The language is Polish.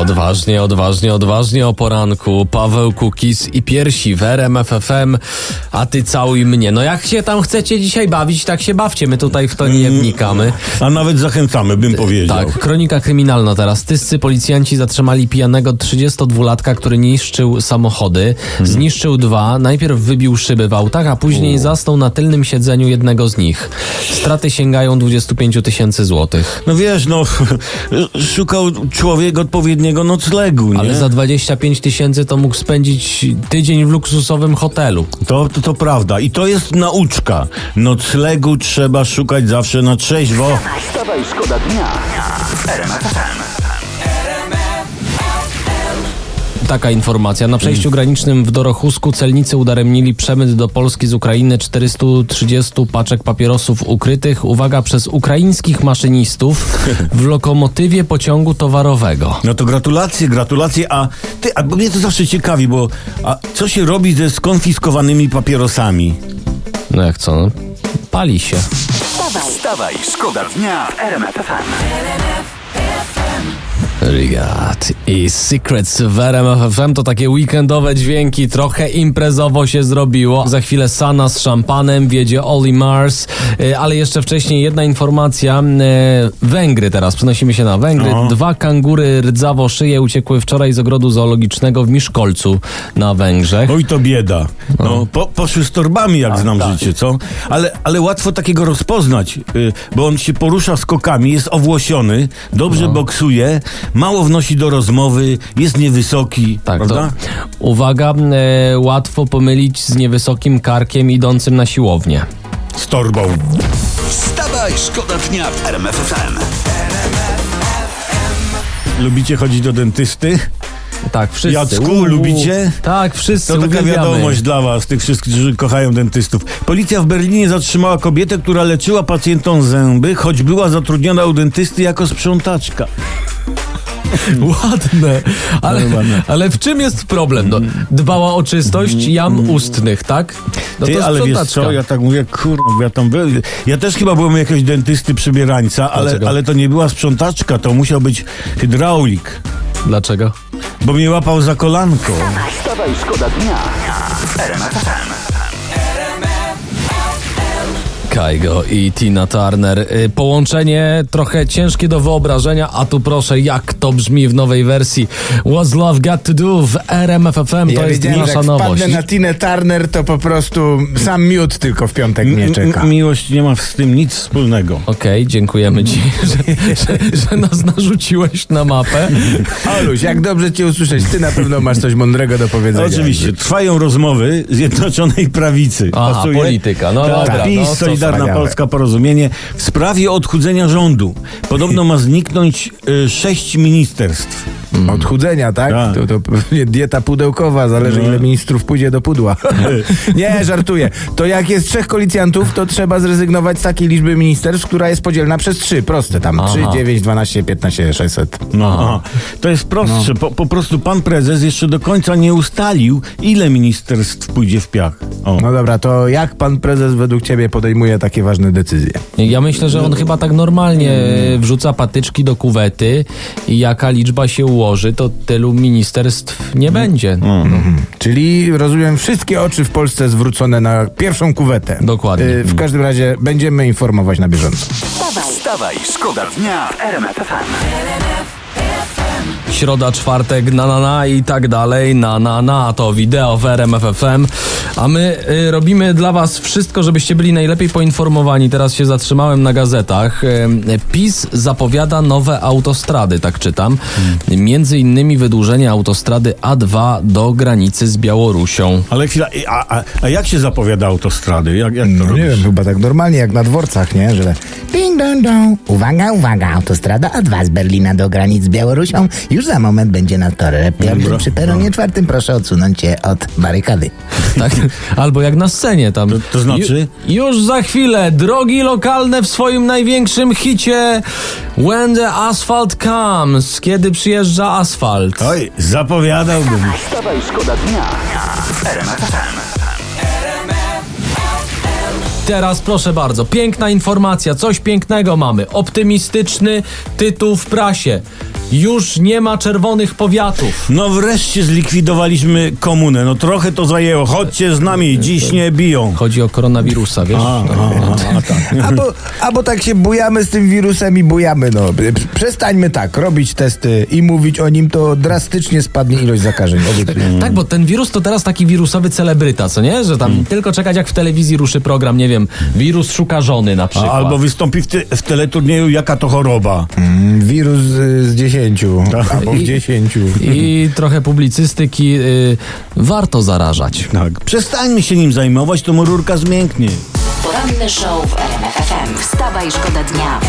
Odważnie, odważnie, odważnie o poranku. Paweł Kukis i piersi w RMF FM, a ty całuj mnie. No jak się tam chcecie dzisiaj bawić, tak się bawcie. My tutaj w to nie wnikamy. A nawet zachęcamy, bym powiedział. Tak, kronika kryminalna teraz. Tyscy policjanci zatrzymali pijanego 32-latka, który niszczył samochody. Zniszczył dwa. Najpierw wybił szyby w autach, a później zasnął na tylnym siedzeniu jednego z nich. Straty sięgają 25 tysięcy złotych. No wiesz, no, szukał człowiek odpowiedniego noclegu, nie? Ale za 25 tysięcy to mógł spędzić tydzień w luksusowym hotelu. To, to, to prawda. I to jest nauczka. Noclegu trzeba szukać zawsze na trzeźwo. Wstawaj, szkoda dnia. Taka informacja. Na przejściu granicznym w Dorochusku celnicy udaremnili przemyt do Polski z Ukrainy 430 paczek papierosów ukrytych, uwaga, przez ukraińskich maszynistów w lokomotywie pociągu towarowego. No to gratulacje, gratulacje. A ty, a bo mnie to zawsze ciekawi, bo a co się robi ze skonfiskowanymi papierosami? No jak co? No, pali się. Wstawaj, szkoda dnia w RMF Rigat i Secrets w RMF FM to takie weekendowe dźwięki, trochę imprezowo się zrobiło. Za chwilę Sana z szampanem, wiedzie Oli Mars, y, ale jeszcze wcześniej jedna informacja. y, Węgry teraz, przenosimy się na Węgry. No. Dwa kangury rdzawo szyje uciekły wczoraj z ogrodu zoologicznego w Miszkolcu na Węgrzech. Oj, to bieda. No, po, poszły z torbami, jak znam życie, co? Ale, ale łatwo takiego rozpoznać, y, bo on się porusza skokami, jest owłosiony, dobrze boksuje, mało wnosi do rozmowy, jest niewysoki, Tak, prawda? to uwaga, y, łatwo pomylić z niewysokim karkiem idącym na siłownię. Z torbą. Wstawaj, szkoda dnia w RMF FM. Lubicie chodzić do dentysty? Tak, wszyscy. Jacku, Uuu. lubicie? Tak, wszyscy To taka uwielbiamy. wiadomość dla was, tych wszystkich, którzy kochają dentystów. Policja w Berlinie zatrzymała kobietę, która leczyła pacjentom zęby, choć była zatrudniona u dentysty jako sprzątaczka. Ładne. Ale, ale w czym jest problem? No, dbała o czystość jam ustnych, tak? No Ty, to ale wiesz sprzątaczka. co, ja tak mówię, kurwa, ja tam byłem. Ja też chyba byłem jakiegoś dentysty przybierańca, ale, Dlaczego? ale to nie była sprzątaczka, to musiał być hydraulik, Dlaczego? bo mnie łapał za kolanko. Wstawaj, szkoda dnia Kaigo i Tina Turner. Y, Połączenie trochę ciężkie do wyobrażenia, a tu proszę, jak to brzmi w nowej wersji. What's Love Got To Do w RMFFM, to ja jest nasza jak nowość. wpadnę na Tinę Turner, to po prostu sam miód tylko w piątek mnie czeka. M- miłość nie ma z tym nic wspólnego. Okej, dziękujemy ci, że, że, że nas narzuciłeś na mapę. Oluś, jak dobrze cię usłyszeć, ty na pewno masz coś mądrego do powiedzenia. Oczywiście, trwają rozmowy Zjednoczonej Prawicy. Aha, polityka, no tak, dobra, PiS, no, Solidarna wspaniałe. Polska Porozumienie w sprawie odchudzenia rządu. Podobno ma zniknąć y, sześć ministerstw. Odchudzenia, tak? Tak. To, to dieta pudełkowa, zależy No. ile ministrów pójdzie do pudła. Nie, żartuję. To jak jest trzech koalicjantów, to trzeba zrezygnować z takiej liczby ministerstw, która jest podzielna przez trzy. Proste tam. Aha. 3, 9, 12, 15, 600. No, aha. To jest prostsze. Po, po prostu pan prezes jeszcze do końca nie ustalił, ile ministerstw pójdzie w piach. O. No dobra, to jak pan prezes według ciebie podejmuje takie ważne decyzje? Ja myślę, że on chyba tak normalnie wrzuca patyczki do kuwety i jaka liczba się ułoży, to tylu ministerstw nie będzie. Czyli rozumiem, wszystkie oczy w Polsce zwrócone na pierwszą kuwetę. Dokładnie. Y, W każdym razie będziemy informować na bieżąco. Wstawaj, szkoda dnia w RMF FM. Środa, czwartek, na na na i tak dalej, na na na, to wideo w RMF FM. A my y, robimy dla was wszystko, żebyście byli najlepiej poinformowani. Teraz się zatrzymałem na gazetach. Y, PiS zapowiada nowe autostrady, tak czytam. Między innymi wydłużenie autostrady A2 do granicy z Białorusią. Ale chwila, a, a, a jak się zapowiada autostrady? Jak, jak to No robisz? nie wiem, chyba tak normalnie jak na dworcach, nie? Że Ding dong dong. Uwaga, uwaga, autostrada A2 z Berlina do granic z Białorusią Już za moment będzie na torze piątym przy peronie czwartym. Proszę odsunąć się od barykady. Tak? Albo jak na scenie tam. To- to znaczy? Ju, już za chwilę drogi lokalne w swoim największym hicie When the Asphalt Comes. Kiedy przyjeżdża asfalt. Oj, zapowiadałbym. Wstawaj, szkoda dnia w RMF FM. Teraz proszę bardzo, piękna informacja, coś pięknego mamy. Optymistyczny tytuł w prasie. Już nie ma czerwonych powiatów. No wreszcie zlikwidowaliśmy komunę. No trochę to zajęło. Chodźcie z nami, dziś nie biją. Chodzi o koronawirusa, wiesz? A, a, a, tak. Albo, albo tak się bujamy z tym wirusem i bujamy, no. Przestańmy tak, robić testy i mówić o nim, to drastycznie spadnie ilość zakażeń. Obiecuję. Tak, bo ten wirus to teraz taki wirusowy celebryta, co nie? Że tam tylko czekać jak w telewizji ruszy program, nie wiem, wirus szuka żony na A, przykład. albo wystąpi w, te, w teleturnieju Jaka to choroba. Mm, Wirus y, z dziesięciu, albo w I- dziesięciu. I trochę publicystyki y, warto zarażać. Tak. Przestańmy się nim zajmować, to mu rurka zmięknie. Poranny show w RMF FM. Wstawa i szkoda dnia.